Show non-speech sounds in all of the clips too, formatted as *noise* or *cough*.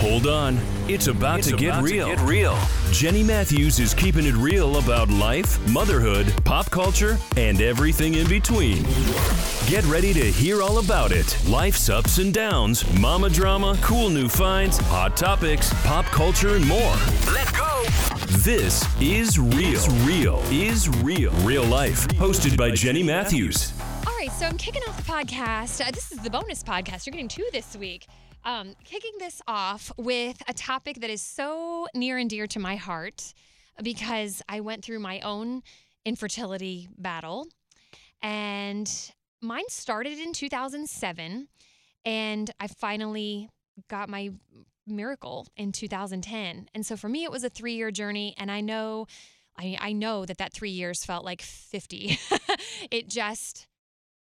Hold on. It's about, It's to, get about to real. get real. Jenny Matthews is keeping it real about life, motherhood, pop culture, and everything in between. Get ready to hear all about it. Life's ups and downs, mama drama, cool new finds, hot topics, pop culture, and more. Let's go. This is real. Is real. Is real. Real life. Hosted by Jenny Matthews. All right, so I'm kicking off the podcast. Uh, this is the bonus podcast. You're getting two this week. Um, kicking this off with a topic that is so near and dear to my heart because I went through my own infertility battle. And mine started in 2007. And I finally got my miracle in 2010. And so for me, it was a three year journey. And I know. I, I know that that three years felt like 50. *laughs* it just,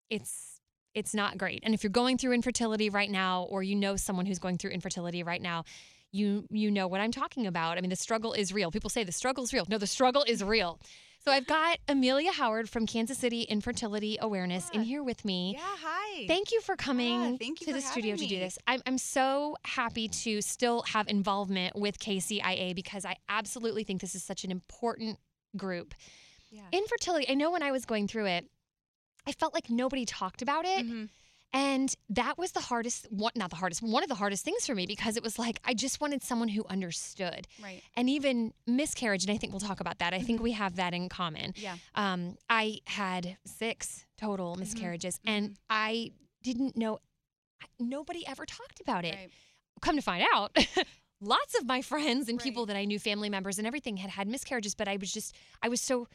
it's it's not great. And if you're going through infertility right now, or you know someone who's going through infertility right now, you you know what I'm talking about. I mean, the struggle is real. People say the struggle is real. No, the struggle is real. So I've got Amelia Howard from Kansas City Infertility Awareness in here with me. Yeah, hi. Thank you for coming thank you to the studio having to do this. I'm, I'm so happy to still have involvement with KCIA because I absolutely think this is such an important group. Yeah. Infertility, I know when I was going through it, I felt like nobody talked about it. Mhm. And that was the hardest, one, not the hardest, one of the hardest things for me because it was like I just wanted someone who understood. Right. And even miscarriage, and I think we'll talk about that. I think we have that in common. Yeah. Um, I had six total miscarriages, and mhm. I didn't know. Nobody ever talked about it. Right. Come to find out, *laughs* lots of my friends and people that I knew, family members and everything, had had miscarriages. But I was just, I was so.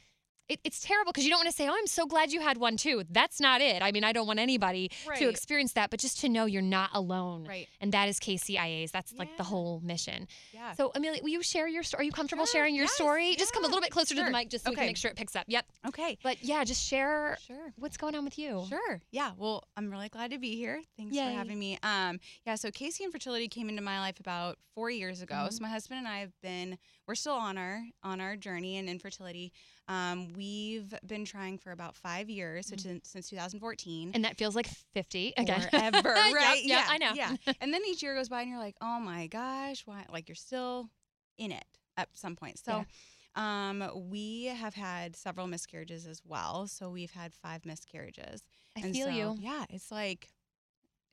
It, it's terrible because you don't want to say, "Oh, I'm so glad you had one too." That's not it. I mean, I don't want anybody to experience that, but just to know you're not alone. Right. And that is KCIA's. That's like the whole mission. Yeah. So, Amelia, will you share your story? Are you comfortable Sure, sharing your yes, story? Just come a little bit closer to the mic just so we can make sure it picks up. Yep. okay. But yeah, just share Sure. what's going on with you. Sure. Yeah. Well, I'm really glad to be here. Thanks Yay. for having me. Um, yeah. So KC Infertility came into my life about four years ago. Mm-hmm. So my husband and I have been, we're still on our on our journey in infertility. Um, we've been trying for about five years, so Mm-hmm. since since 2014. And that feels like 50 again. Forever, *laughs* right? yep, I know. Yeah. *laughs* And then each year goes by, and you're like, oh my gosh, why? Like you're still in it at some point. So. Um, we have had several miscarriages as well. So we've had five miscarriages. I And feel so, you. Yeah, it's like,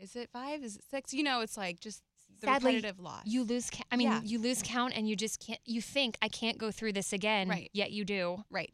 is it five? Is it six? You know, it's like just the Sadly, repetitive loss. You lose count. I mean, Yeah. you lose count and you just can't, you think, I can't go through this again. Right. Yet you do. right,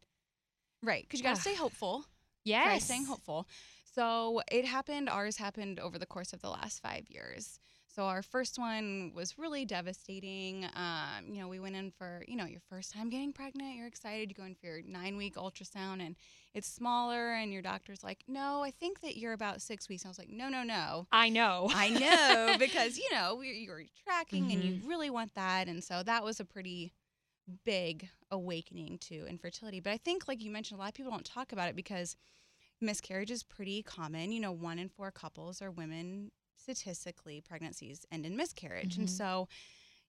right, because you got to stay hopeful. Yes. Staying hopeful. So it happened. Ours happened over the course of the last five years. So our first one was really devastating. Um, you know, we went in for you know your first time getting pregnant. You're excited. You go in for your nine week ultrasound, and it's smaller. And your doctor's like, "No, I think that you're about six weeks." And I was like, "No, no, no." I know. I know *laughs* because you know we- you're tracking and Mm-hmm. you really want that, and so that was a pretty big awakening to infertility. But I think, like you mentioned, a lot of people don't talk about it because miscarriage is pretty common. You know, one in four couples are women. Statistically, pregnancies end in miscarriage, and Mhm. so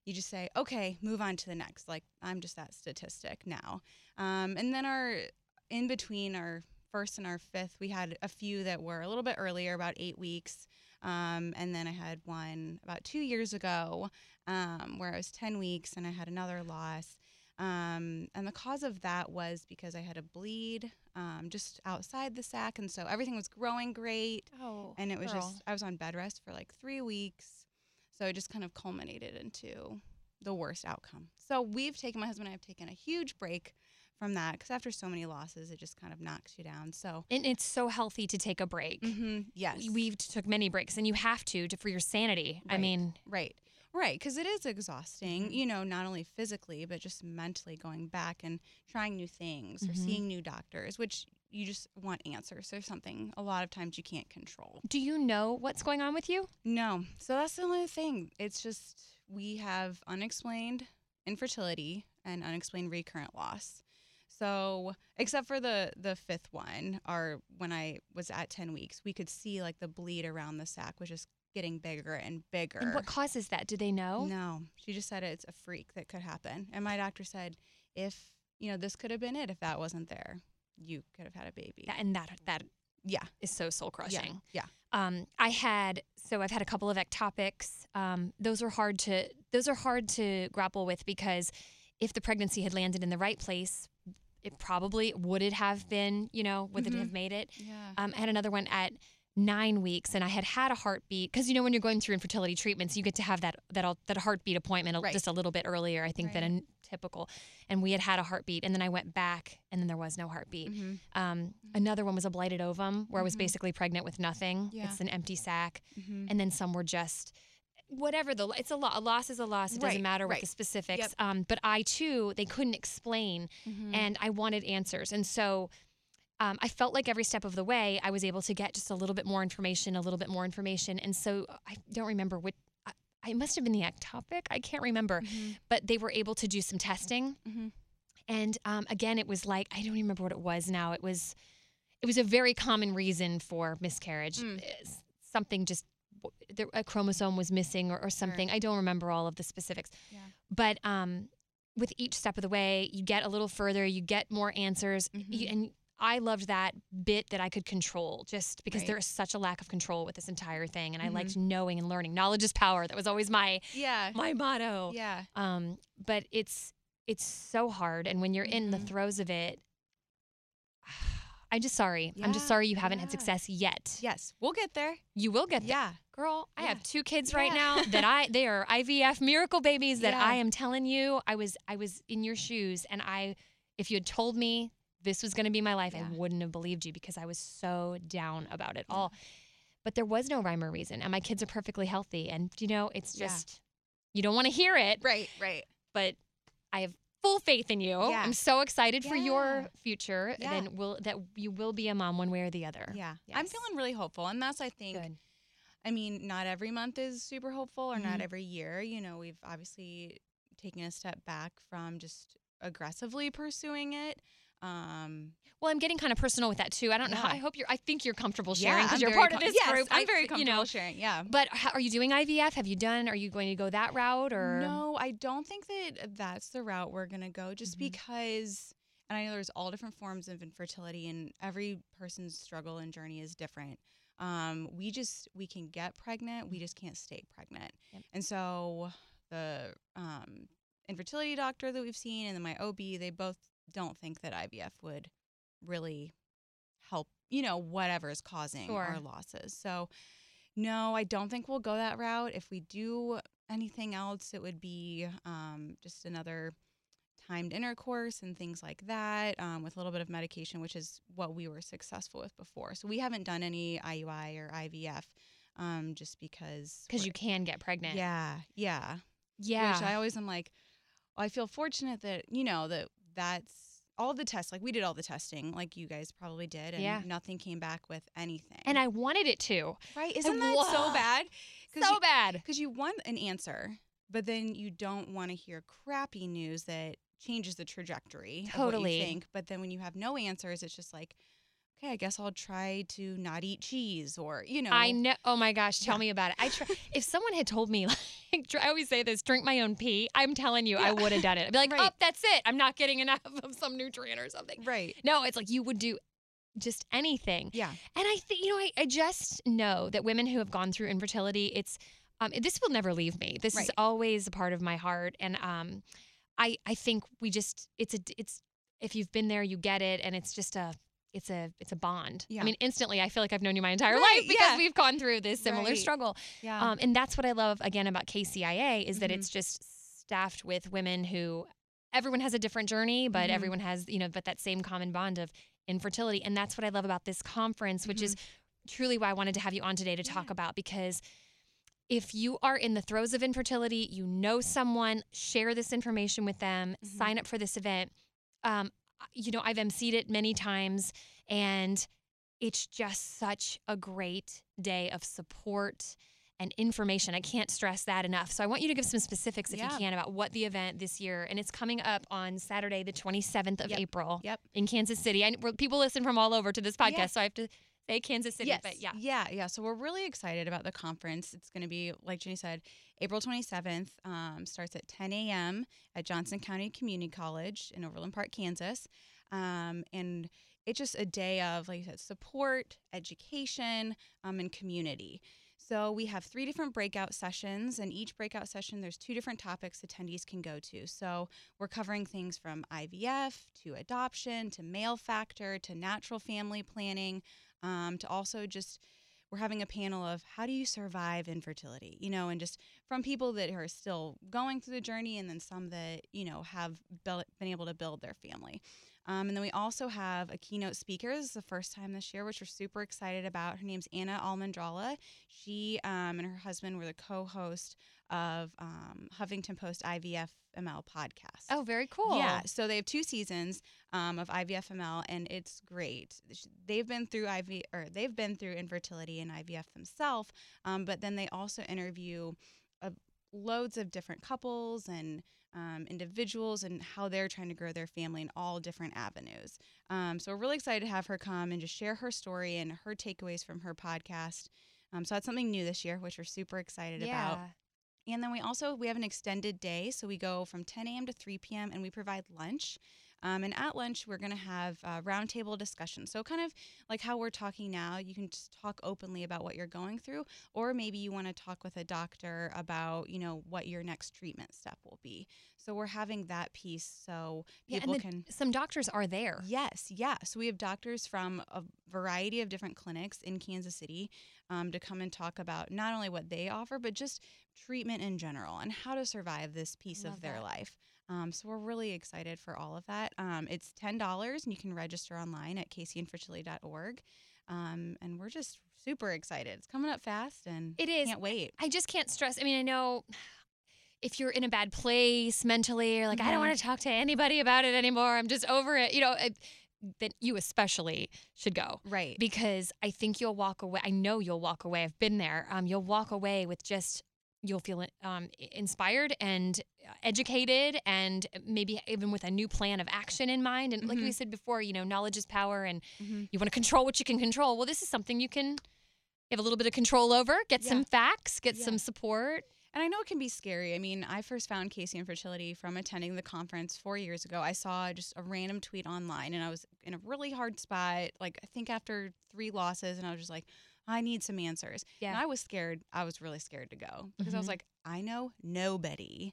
you just say, "Okay, move on to the next." Like I'm just that statistic now. Um, and then our in between our first and our fifth, we had a few that were a little bit earlier, about eight weeks. Um, and then I had one about two years ago um, where I was 10 weeks and I had another loss. Um, and the cause of that was because I had a bleed um, just outside the sac. And so everything was growing great. Oh, And it was girl. just, I was on bed rest for like three weeks. So it just kind of culminated into the worst outcome. So we've taken, my husband and I have taken a huge break from that because after so many losses, it just kind of knocks you down. So, And it's so healthy to take a break. mhm, yes. We've took many breaks, and you have to, to for your sanity. I mean, Right. Right. Because it is exhausting, Mm-hmm. you know, not only physically, but just mentally going back and trying new things or Mhm. seeing new doctors, which you just want answers. There's something a lot of times you can't control. do you know what's going on with you? No. So that's the only thing. It's just we have unexplained infertility and unexplained recurrent loss. So, except for the the fifth one, our when I was at 10 weeks, we could see like the bleed around the sac was just getting bigger and bigger. And what causes that? Do they know? No, she just said it's a freak that could happen. And my doctor said, if you know, this could have been it. If that wasn't there, you could have had a baby. And that that Yeah, is so soul crushing. yeah, yeah. Um, I had so I've had a couple of ectopics. Um, those are hard to those are hard to grapple with because if the pregnancy had landed in the right place, it probably would it have been, you know, would Mhm. it have made it? Yeah. Um, I had another one at nine weeks, and I had had a heartbeat because you know when you're going through infertility treatments, you get to have that that that heartbeat appointment Right. just a little bit earlier, I think, than a typical. And we had had a heartbeat, and then I went back, and then there was no heartbeat. Mhm. Um, another one was a blighted ovum, where I was Mhm. basically pregnant with nothing. Yeah. It's an empty sac, Mhm. and then some were just whatever the it's a lot. A loss is a loss. It doesn't Right, matter what right. the specifics. Yep. Um, but I too, they couldn't explain Mhm. and I wanted answers. And so um, I felt like every step of the way, I was able to get just a little bit more information, a little bit more information. And so I don't remember what. I, I must have been the ectopic. I can't remember, Mhm. but they were able to do some testing. Mhm. And um, again, it was like I don't remember what it was now. It was, it was a very common reason for miscarriage. Mm. Something just a chromosome was missing or, or something. I don't remember all of the specifics. Yeah. But um, with each step of the way, you get a little further, you get more answers, y- Mhm. and I loved that bit that I could control just because Right. there is such a lack of control with this entire thing, and I Mhm. liked knowing and learning. Knowledge is power. That was always my Yeah. my motto. Yeah. Um, but it's it's so hard, and when you're in the Mhm. throes of it, *sighs* I'm just sorry. I'm just sorry you haven't had success yet. Yes. We'll get there. You will get there. Yeah. Girl, I Yeah. have two kids right Yeah. now that I they are IVF miracle babies that Yeah. I am telling you I was I was in your shoes and I if you had told me this was going to be my life Yeah. I wouldn't have believed you because I was so down about it all. But there was no rhyme or reason and my kids are perfectly healthy and you know it's Yeah. just you don't want to hear it Right. Right. but I have full faith in you. Yeah. I'm so excited for your future Yeah. then will that you will be a mom one way or the other. Yeah. I'm feeling really hopeful, and that's I think. Good. I mean, not every month is super hopeful, or not Mhm. every year. You know, we've obviously taken a step back from just aggressively pursuing it. Um, Well, I'm getting kind of personal with that too. I don't know. How, I hope you're. I think you're comfortable sharing because I'm you're part of com- this yes, group. I'm I- very you comfortable know. sharing. Yeah. But how, are you doing IVF? Have you done? Are you going to go that route or No, I don't think that that's the route we're going to go just Mhm. because, and I know there's all different forms of infertility and every person's struggle and journey is different. Um, we just, we can get pregnant, we just can't stay pregnant. Yep. And so the um, infertility doctor that we've seen and then my OB, they both don't think that IVF would really help, you know, whatever is causing our losses. So, no, I don't think we'll go that route. If we do anything else, it would be um, just another timed intercourse and things like that um, with a little bit of medication, which is what we were successful with before. So we haven't done any IUI or IVF um, just because. because you can get pregnant? Yeah, yeah. yeah. Which I always am like, well, I feel fortunate that, you know, that that's all the tests, like we did all the testing, like you guys probably did, and Yeah. nothing came back with anything. and I wanted it to right? Isn't that wa- so bad? so you, bad. because you want an answer, but then you don't want to hear crappy news that changes the trajectory Totally. think. But then when you have no answers, it's just like, okay, I guess I'll try to not eat cheese, or you know, I know. Oh my gosh, tell Yeah. me about it. I try, *laughs* if someone had told me, *laughs* like, I always say this: drink my own pee. I'm telling you, I would have done it. I'd be like, Right. oh, that's it. I'm not getting enough *laughs* of some nutrient or something. right? No, it's like you would do just anything. Yeah, And I think, you know, I, I just know that women who have gone through infertility, it's, um, this will never leave me. This is always a part of my heart. And um, I, I think we just, it's a, it's, if you've been there, you get it. And it's just a, it's a, it's a bond. Yeah. I mean, instantly, I feel like I've known you my entire Right, life because yeah. we've gone through this similar Right. struggle. yeah, Um, and that's what I love again about KCIA is that Mhm. it's just staffed with women who everyone has a different journey, but Mhm. everyone has, you know, but that same common bond of infertility. And that's what I love about this conference, which is truly why I wanted to have you on today to talk Mm-hmm. About because if you are in the throes of infertility, you know someone, share this information with them, Mhm. sign up for this event. Um, you know, I've emceed it many times and it's just such a great day of support and information. I can't stress that enough. So I want you to give some specifics if Yeah. you can about what the event this year and it's coming up on Saturday the 27th of Yep. April Yep. in Kansas City. I we're- people listen from all over to this podcast, Yeah. so I have to say Kansas City, yes, but yeah. yeah, yeah. So we're really excited about the conference. It's going to be, like Jenny said, April 27th. Um, starts at 10 a.m. at Johnson County Community College in Overland Park, Kansas, um, and it's just a day of, like you said, support, education, um, and community. So we have three different breakout sessions, and each breakout session, there's two different topics attendees can go to. So we're covering things from IVF to adoption to male factor to natural family planning um, to also just we're having a panel of how do you survive infertility you know and just from people that are still going through the journey and then some that you know have built, been able to build their family um, and then we also have a keynote speaker. This is the first time this year, which we're super excited about. Her name's Anna Almendrala. She um, and her husband were the co-host of um, Huffington Post IVF ML podcast. Oh, very cool. Yeah, so they have two seasons um, of IVF-ML, and it's great. They've been through IV or they've been through infertility and IVF themselves, um, but then they also interview uh, loads of different couples and um, individuals and how they're trying to grow their family in all different avenues. Um, so we're really excited to have her come and just share her story and her takeaways from her podcast. Um, so that's something new this year, which we're super excited yeah. about. And then we also we have an extended day, so we go from 10 a.m. to 3 p.m. and we provide lunch. Um, and at lunch, we're going to have a roundtable discussion. So, kind of like how we're talking now, you can just talk openly about what you're going through, or maybe you want to talk with a doctor about, you know, what your next treatment step will be. So, we're having that piece so people yeah, can. Some doctors are there. Yes, yeah. So, we have doctors from a variety of different clinics in Kansas City um, to come and talk about not only what they offer, but just treatment in general and how to survive this piece of their that. life. Um, so we're really excited for all of that. Um, it's ten dollars, and you can register online at caseyinfertility.org. Um, and we're just super excited. It's coming up fast, and It is. Can't wait. I just can't stress. I mean, I know if you're in a bad place mentally, or like, I don't Mhm. want to talk to anybody about it anymore. I'm just over it. You know, that you especially should go Right. because I think you'll walk away. I know you'll walk away. I've been there. Um, you'll walk away with just you'll feel um, inspired and educated and maybe even with a new plan of action in mind and like we Mhm. said before you know knowledge is power and Mhm. you want to control what you can control well this is something you can have a little bit of control over get Yeah. some facts get Yeah. some support And I know it can be scary. I mean, I first found KC Infertility from attending the conference four years ago. I saw just a random tweet online, and I was in a really hard spot. Like I think after three losses, and I was just like, I need some answers. Yeah. And I was scared. I was really scared to go because I was Mhm. like, I know nobody.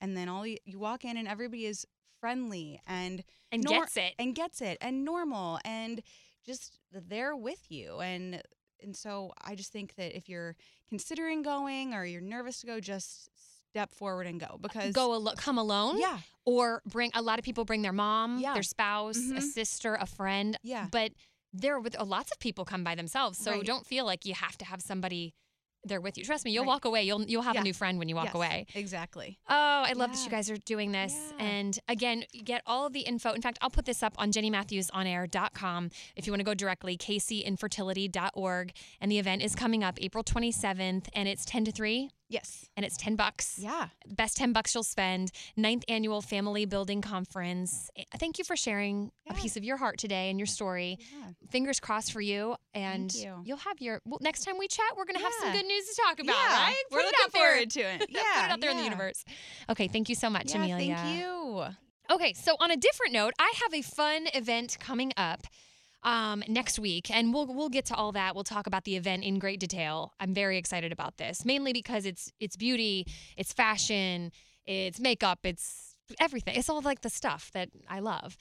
And then all you, you walk in, and everybody is friendly and and Nor- gets it and gets it and normal and just there with you and and so I just think that if you're considering going or you're nervous to go, just step forward and go because go alo- come alone yeah or bring a lot of people bring their mom Yeah. their spouse a Mhm. sister a friend yeah but there with uh, lots of people come by themselves so Right. don't feel like you have to have somebody there with you. Trust me you'll Right. walk away. You'll you'll have Yeah. a new friend when you walk Yes, away. Exactly. Oh i love that you guys are doing this. Yeah. and again get all of the info. In fact i'll put this up on jennymatthewsonair.com if you want to go directly caseyinfertility.org and the event is coming up april 27th and it's 10 to 3 yes. And it's 10 bucks. Yeah. Best 10 bucks you'll spend. Ninth annual family building conference. Eh, thank you for sharing a piece of your heart today and your story. Yeah. Fingers crossed for you and you. will have your well next time we chat we're gonna have some good news to talk about yeah. right? We're looking forward to it. Yeah *laughs* Put it out there in the universe. Okay thank you so much yeah amelia. thank you. Okay so on a different note i have a fun event coming up um, next week, and we'll we'll get to all that. We'll talk about the event in great detail. I'm very excited about this, mainly because it's it's beauty, it's fashion, it's makeup, it's everything. It's all like the stuff that I love.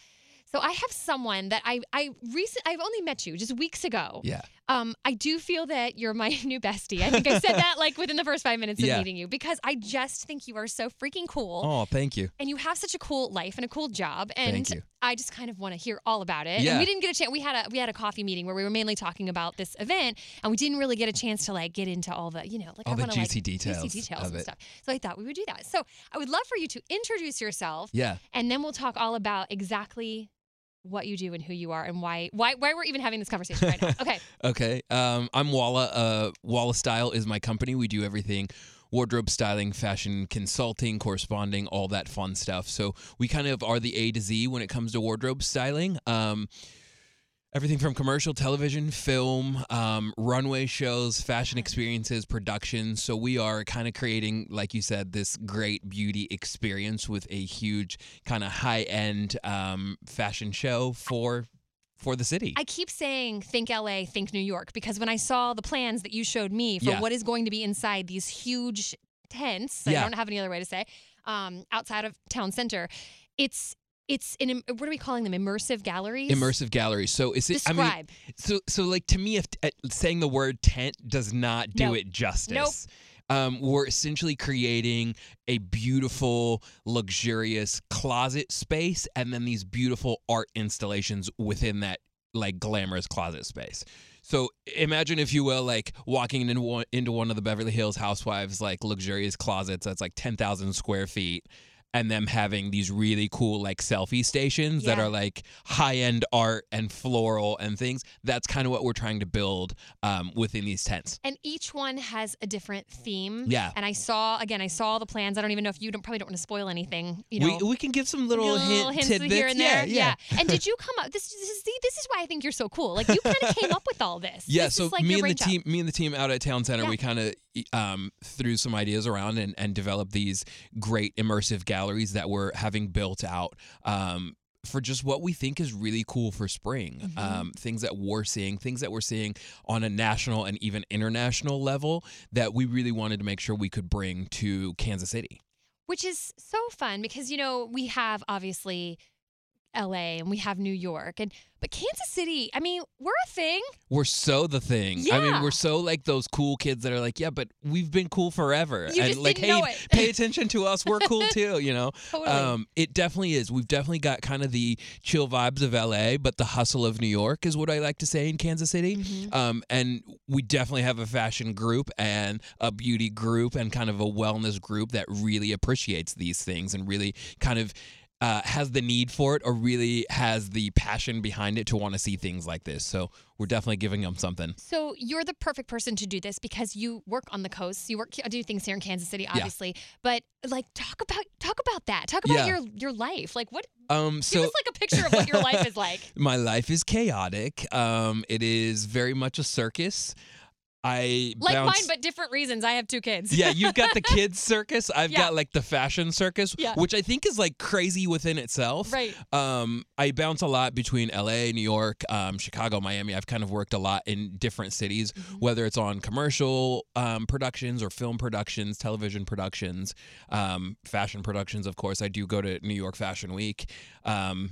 So I have someone that I I recent I've only met you just weeks ago. Yeah. Um, I do feel that you're my *laughs* new bestie. I think I said that like within the first five minutes of Yeah. meeting you because I just think you are so freaking cool Oh, thank you. and you have such a cool life and a cool job and Thank you. I just kind of want to hear all about it. And Yeah. we didn't get a chance we had a we had a coffee meeting where we were mainly talking about this event and we didn't really get a chance to like get into all the, you know, like All I the wanna, juicy like, details juicy details of and it. stuff. So I thought we would do that. So I would love for you to introduce yourself Yeah. and then we'll talk all about exactly what you do and who you are and why why why we're even having this conversation right now. *laughs* Okay. Okay. Um, I'm Walla. Uh, Walla Style is my company. We do everything wardrobe styling, fashion consulting, corresponding, all that fun stuff. So we kind of are the A to Z when it comes to wardrobe styling. Um, everything from commercial television, film, um, runway shows, fashion experiences, productions. So we are kind of creating, like you said, this great beauty experience with a huge kind of high end um, fashion show for for the city. I keep saying think LA, think New York because when I saw the plans that you showed me for Yeah. what is going to be inside these huge tents, I don't have any other way to say, um, outside of town center, it's it's an im- what are we calling them? Immersive galleries. Immersive galleries. So is it? I mean, Describe. so so like to me, if uh, saying the word tent does not do Nope. it justice. Nope. Um, we're essentially creating a beautiful, luxurious closet space, and then these beautiful art installations within that like glamorous closet space. So imagine, if you will, like walking into one, into one of the Beverly Hills Housewives like luxurious closets that's like ten thousand square feet, and them having these really cool like selfie stations that are like high end art and floral and things. That's kind of what we're trying to build um, within these tents. And each one has a different theme. Yeah. And I saw again, I saw the plans. I don't even know if you don't probably don't want to spoil anything. You know, we, we can give some little, little hint hints here and yeah, there. yeah. And did you come up? This, this is see, this is why I think you're so cool. Like you kind of came up with all this. *laughs* Yeah, This so like me and the team, me and the team out at Town Center, Yeah. we kind of um, threw some ideas around and, and developed these great immersive galleries that we're having built out um, for just what we think is really cool for spring. Mm-hmm. Um, things that we're seeing, things that we're seeing on a national and even international level that we really wanted to make sure we could bring to Kansas City. which is so fun because you know we have obviously LA and we have New York and but Kansas City, I mean, we're a thing. We're so the thing. Yeah. I mean, we're so like those cool kids that are like, yeah, but we've been cool forever. You and like, hey, *laughs* pay attention to us. We're cool *laughs* too, you know? Totally. Um, it definitely is. We've definitely got kind of the chill vibes of LA, but the hustle of New York is what I like to say in Kansas City. Mm-hmm. Um, and we definitely have a fashion group and a beauty group and kind of a wellness group that really appreciates these things and really kind of uh, has the need for it or really has the passion behind it to want to see things like this. So we're definitely giving them something. So you're the perfect person to do this because you work on the coast. You work do things here in Kansas City, obviously. But like, talk about talk about that. Talk about Yeah. your your life. Like, what? Um, Give so us like a picture of what your life is *laughs* like. my life is chaotic. Um, it is very much a circus. I Like bounce- mine, but different reasons. I have two kids. yeah, you've got the *laughs* kids circus. I've Yeah. got like the fashion circus, Yeah. which I think is like crazy within itself. Right. Um, I bounce a lot between LA, New York, um, Chicago, Miami. I've kind of worked a lot in different cities, Mm-hmm. whether it's on commercial um, productions or film productions, television productions, um, fashion productions. Of course, I do go to New York Fashion Week. Um,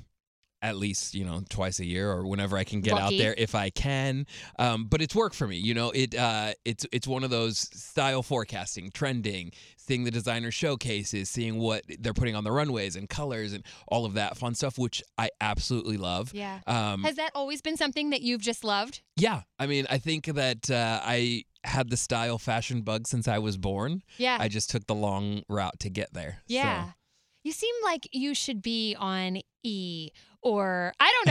at least you know twice a year or whenever I can get Lucky. out there if I can. Um, but it's work for me. You know, it uh, it's it's one of those style forecasting, trending, seeing the designer showcases, seeing what they're putting on the runways and colors and all of that fun stuff, which I absolutely love. Yeah. Um, Has that always been something that you've just loved? yeah, I mean, I think that uh, I had the style fashion bug since I was born. Yeah. I just took the long route to get there. So- Yeah. You seem like you should be on E or I don't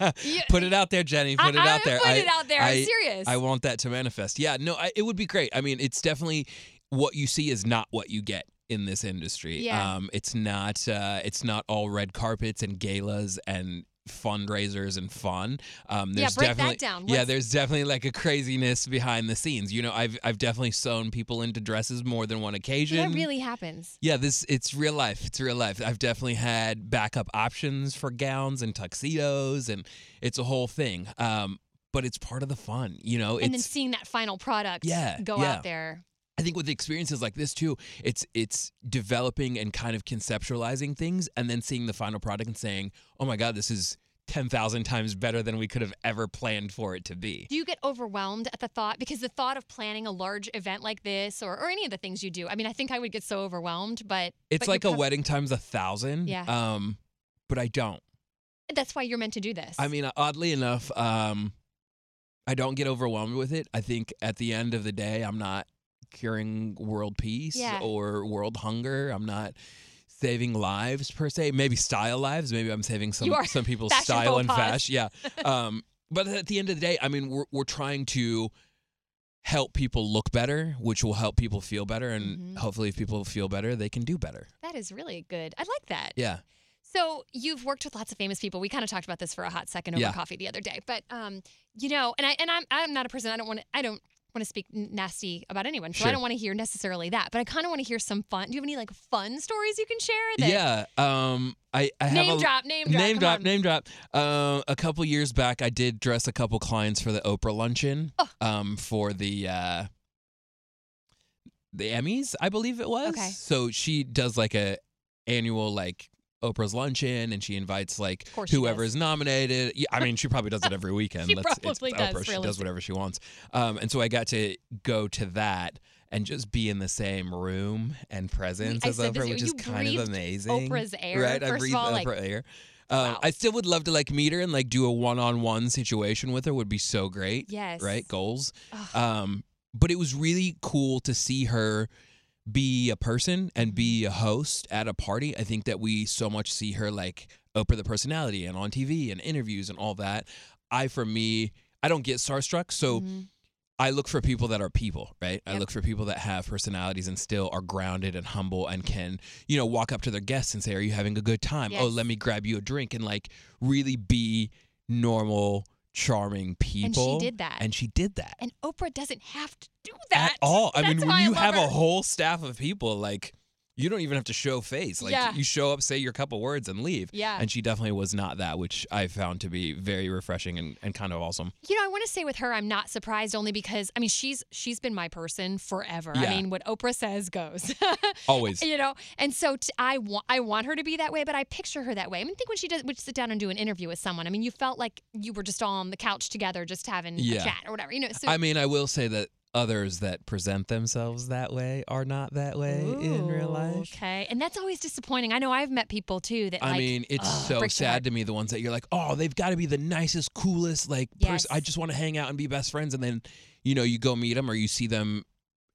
know. *laughs* You- Put it out there, Jenny. Put I, it I out there. Put I- it out there. I'm I- serious. I want that to manifest. Yeah, no, I, it would be great. I mean, it's definitely what you see is not what you get in this industry. Yeah. Um, it's not. Uh, it's not all red carpets and galas and fundraisers and fun. Um, Yeah, there's break that definitely, down. Yeah, there's definitely like a craziness behind the scenes. You know, I've I've definitely sewn people into dresses more than one occasion. that really happens. Yeah, this it's real life. It's real life. I've definitely had backup options for gowns and tuxedos, and it's a whole thing. Um, but it's part of the fun, you know. And then seeing that final product Yeah, go yeah. out there. I think with experiences like this too, it's it's developing and kind of conceptualizing things, and then seeing the final product and saying, "Oh my God, this is ten thousand times better than we could have ever planned for it to be." Do you get overwhelmed at the thought? Because the thought of planning a large event like this or, or any of the things you do, I mean, I think I would get so overwhelmed, but It's but like a wedding times a thousand. Yeah. Um, but I don't. That's why you're meant to do this. I mean, oddly enough, um, I don't get overwhelmed with it. I think at the end of the day, I'm not curing world peace Yeah. or world hunger. I'm not saving lives per se. Maybe style lives. Maybe I'm saving some some people's style and fashion. Yeah. *laughs* Um, but at the end of the day, I mean, we're we're trying to help people look better, which will help people feel better, and Mhm. hopefully, if people feel better, they can do better. that is really good. I like that. Yeah. So you've worked with lots of famous people. We kind of talked about this for a hot second over Yeah. coffee the other day, but um, you know, and I and I'm I'm not a person. I don't want to. I don't want to speak nasty about anyone, so I don't want to hear necessarily that. But I kind of want to hear some fun. Do you have any like fun stories you can share? That, Yeah. Um. I, I have Name a, drop. Name drop. Name drop, on. name drop. Uh, a couple years back, I did dress a couple clients for the Oprah luncheon. Oh. Um, for the uh, the Emmys, I believe it was. Okay. So she does like a annual like Oprah's luncheon, and she invites like whoever is nominated. Yeah, I mean, she probably does it every *laughs* weekend. She Let's- it's probably does, Oprah. She does whatever she wants. Um, and so I got to go to that. And just be in the same room and presence I as said this- Oprah, which is kind of amazing. Oprah's air, right? I of all, like- air. Um, Wow. I still would love to like meet her and like do a one-on-one situation with her. Would be so great. Yes. Right. Goals. Um, but it was really cool to see her be a person and be a host at a party. I think that we so much see her like Oprah the personality and on TV and interviews and all that. I, for me, I don't get starstruck, so Mhm. I look for people that are people, right? I look for people that have personalities and still are grounded and humble and can, you know, walk up to their guests and say, Are you having a good time? Oh, let me grab you a drink and like really be normal, charming people. And She did that. And she did that. And Oprah doesn't have to do that At all. I mean, when you have a whole staff of people, like, you don't even have to show face. Like, Yeah. you show up, say your couple words, and leave. Yeah. And she definitely was not that, which I found to be very refreshing and, and kind of awesome. You know, I want to say with her, I'm not surprised only because I mean she's she's been my person forever. Yeah. I mean, what Oprah says goes. *laughs* Always. you know, and so t- I want I want her to be that way, but I picture her that way. I mean, think when she does would sit down and do an interview with someone. I mean, you felt like you were just all on the couch together, just having Yeah. a chat or whatever. You know, so I mean, I will say that others that present themselves that way are not that way in real life. Okay, and that's always disappointing. I know I've met people too that I like, mean, it's ugh, so breaks your heart. sad to me the ones that you're like, oh, they've got to be the nicest, coolest, like person. I just want to hang out and be best friends, and then you know you go meet them or you see them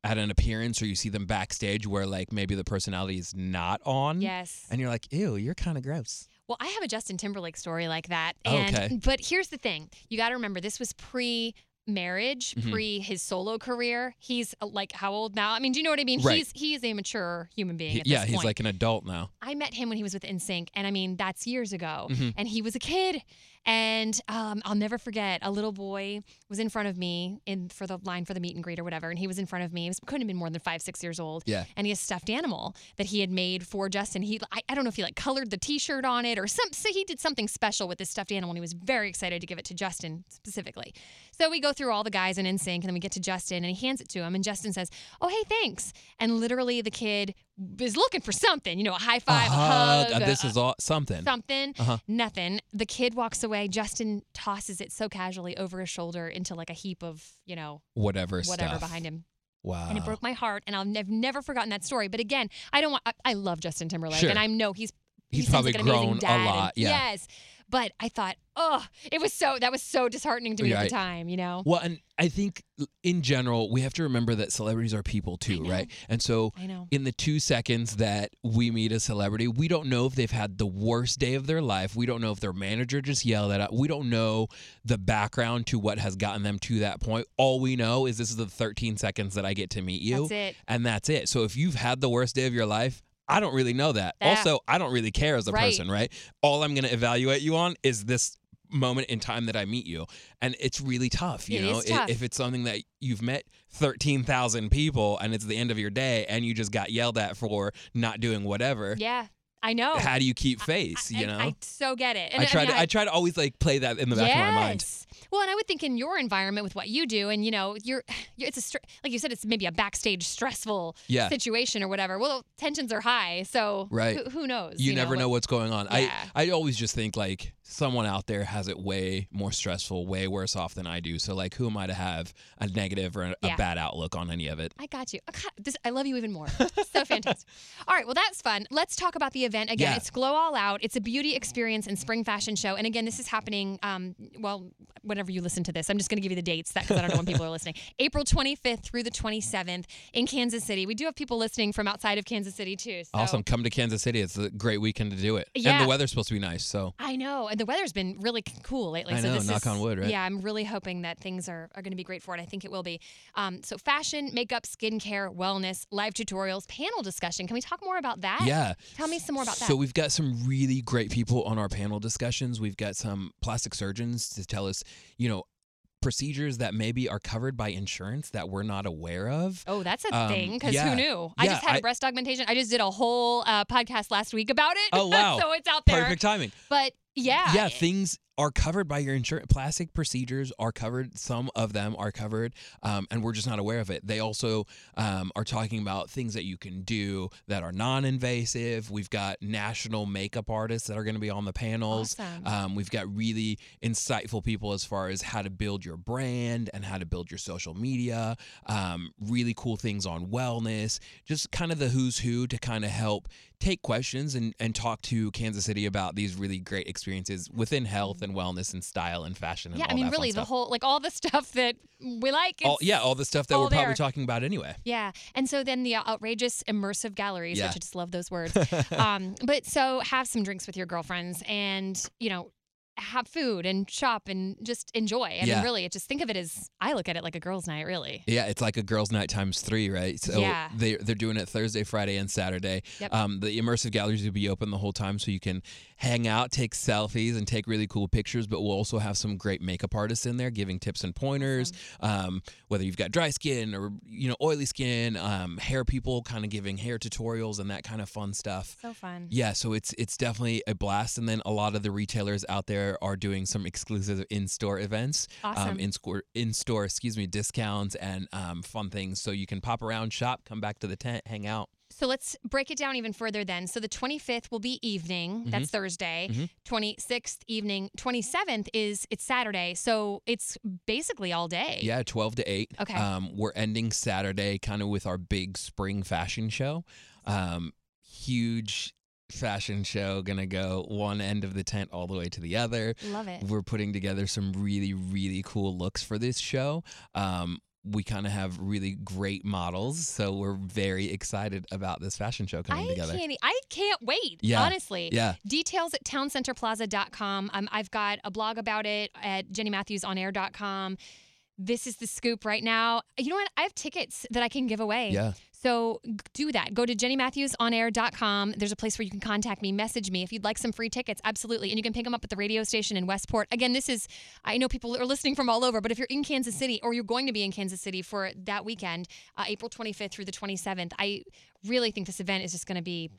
at an appearance or you see them backstage where like maybe the personality is not on. Yes. And you're like, ew, you're kind of gross. Well, I have a Justin Timberlake story like that. Oh, And okay. but here's the thing. You got to remember this was pre marriage, Mhm. pre his solo career. He's uh, like how old now? I mean, do you know what I mean? Right. He's he is a mature human being He- yeah, he's point. like an adult now. I met him when he was with NSYNC, and I mean that's years ago. Mhm. And he was a kid, and um, I'll never forget. A little boy was in front of me in for the line for the meet and greet or whatever, and he was in front of me. He was, couldn't have been more than five, six years old. Yeah. And he has a stuffed animal that he had made for Justin. He I, I don't know if he like colored the T-shirt on it or some. So he did something special with this stuffed animal, and he was very excited to give it to Justin specifically. So we go through all the guys in NSYNC, and then we get to Justin, and he hands it to him, and Justin says, "Oh hey, thanks." And literally, the kid is looking for something, you know, a high five, a, hug, Uh, this a- is all something. something. Uh-huh. Nothing. The kid walks away. Justin tosses it so casually over his shoulder into like a heap of, you know, Whatever. whatever stuff. behind him. Wow. And it broke my heart. And I've never forgotten that story. But again, I don't want, I, I love Justin Timberlake. Sure. And I know he's, he He's probably like an amazing grown a dad and- lot, yeah. Yes. But I thought, oh, it was so, that was so disheartening to me at the time, you know? Well, and I think in general, we have to remember that celebrities are people too, right? And so in the two seconds that we meet a celebrity, we don't know if they've had the worst day of their life. We don't know if their manager just yelled at us. We don't know the background to what has gotten them to that point. All we know is this is the 13 seconds that I get to meet you. That's it. And that's it. So if you've had the worst day of your life, I don't really know that. Yeah. Also, I don't really care as a Right. person, right? All I'm going to evaluate you on is this moment in time that I meet you. And it's really tough, you It know, tough. if it's something that you've met 13,000 people and it's the end of your day and you just got yelled at for not doing whatever. Yeah. I know. How do you keep face, I, you know? I, I so get it. And I try mean, to I try to always like play that in the back of my mind. Yes. Well, and I would think in your environment with what you do, and you know, you're, you're it's a str- like you said, it's maybe a backstage stressful Yeah. situation or whatever. Well, tensions are high, so Right. who, who knows? You, never know what- what's going on. Yeah. I I always just think like someone out there has it way more stressful, way worse off than I do. So like who am I to have a negative or a, Yeah. bad outlook on any of it? I got you. Uh, this, I love you even more. so fantastic. *laughs* All right, well, that's fun. Let's talk about the event again. Yeah. It's Glow All Out. It's a beauty experience and spring fashion show. And again, this is happening. Um, well, whenever you listen to this, I'm just going to give you the dates because I don't know when people are listening. *laughs* April 25th through the 27th in Kansas City. We do have people listening from outside of Kansas City too. So. Awesome. Come to Kansas City. It's a great weekend to do it. Yeah. And the weather's supposed to be nice. So I know, and the weather's been really cool lately. I so know, this knock is, on wood, right? Yeah, I'm really hoping that things are, are going to be great for it. I think it will be. Um, so fashion, makeup, skincare, wellness, live tutorials, panel discussion. Can we talk more about that? yeah. Tell me some more about So we've got some really great people on our panel discussions. We've got some plastic surgeons to tell us, you know, procedures that maybe are covered by insurance that we're not aware of. Oh, that's a Um, thing. Because yeah. who knew? I Yeah, just had I- breast augmentation. I just did a whole uh, podcast last week about it. Oh, *laughs* wow. so it's out there. Perfect timing. But yeah, yeah, things are covered by your insurance. Plastic procedures are covered. Some of them are covered, um, and we're just not aware of it. They also um, are talking about things that you can do that are non-invasive. We've got national makeup artists that are going to be on the panels. Awesome. Um, we've got really insightful people as far as how to build your brand and how to build your social media. Um, really cool things on wellness. Just kind of the who's who to kind of help take questions and, and talk to Kansas City about these really great experiences within health and wellness and style and fashion. And yeah. I mean, really, the whole like all the *laughs* stuff that we like. all, yeah, all the stuff that all we're probably talking about anyway. Yeah. And so then the outrageous immersive galleries, Yeah. which I just love those words. *laughs* um, but so have some drinks with your girlfriends and, you know, have food and shop and just enjoy. I Yeah. mean, really, it just think of it as I look at it like a girls' night, really. Yeah, it's like a girls' night times three, right? So Yeah. they they're doing it Thursday, Friday, and Saturday. Yep. Um, the immersive galleries will be open the whole time, so you can hang out, take selfies, and take really cool pictures. But we'll also have some great makeup artists in there giving tips and pointers. Um, whether you've got dry skin or you know oily skin, um, hair people kind of giving hair tutorials and that kind of fun stuff. So fun. Yeah, so it's it's definitely a blast, and then a lot of the retailers out there are doing some exclusive in-store events, Awesome. um, in store in-store, excuse me, discounts and um, fun things. So you can pop around, shop, come back to the tent, hang out. So let's break it down even further then. So the 25th will be evening. Mm-hmm. That's Thursday. Mhm. 26th evening. 27th is it's Saturday. So it's basically all day. Yeah, twelve to eight. Okay. Um, we're ending Saturday kind of with our big spring fashion show. Um, huge fashion show, gonna go one end of the tent all the way to the other. Love it. We're putting together some really, really cool looks for this show. Um, we kind of have really great models, so we're very excited about this fashion show coming I together. can't. I can't wait. Yeah. Honestly. Yeah. Details at towncenterplaza.com. Um, I've got a blog about it at jennymatthewsonair.com. This is the scoop right now. You know what? I have tickets that I can give away. Yeah. So do that. Go to jennymatthewsonair.com. There's a place where you can contact me, message me if you'd like some free tickets. Absolutely. And you can pick them up at the radio station in Westport. Again, this is, I know people are listening from all over, but if you're in Kansas City or you're going to be in Kansas City for that weekend, uh, April 25th through the 27th, I really think this event is just going to be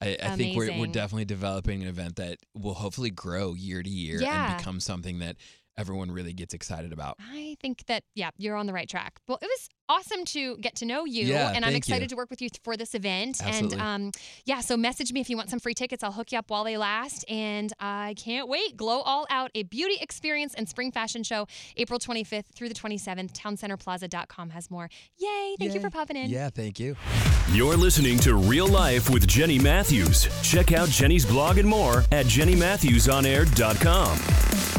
I, I think we're, we're definitely developing an event that will hopefully grow year to year Yeah. and become something that everyone really gets excited about. I think that yeah, you're on the right track. Well, it was awesome to get to know you, Yeah, and I'm excited you. to work with you for this event. Absolutely. And um, yeah, so message me if you want some free tickets. I'll hook you up while they last, and I can't wait. Glow All Out, a beauty experience and spring fashion show, April 25th through the 27th. TownCenterPlaza.com has more. Yay! Thank you for popping in. Yeah, thank you. You're listening to Real Life with Jenny Matthews. Check out Jenny's blog and more at jennymatthewsonair.com.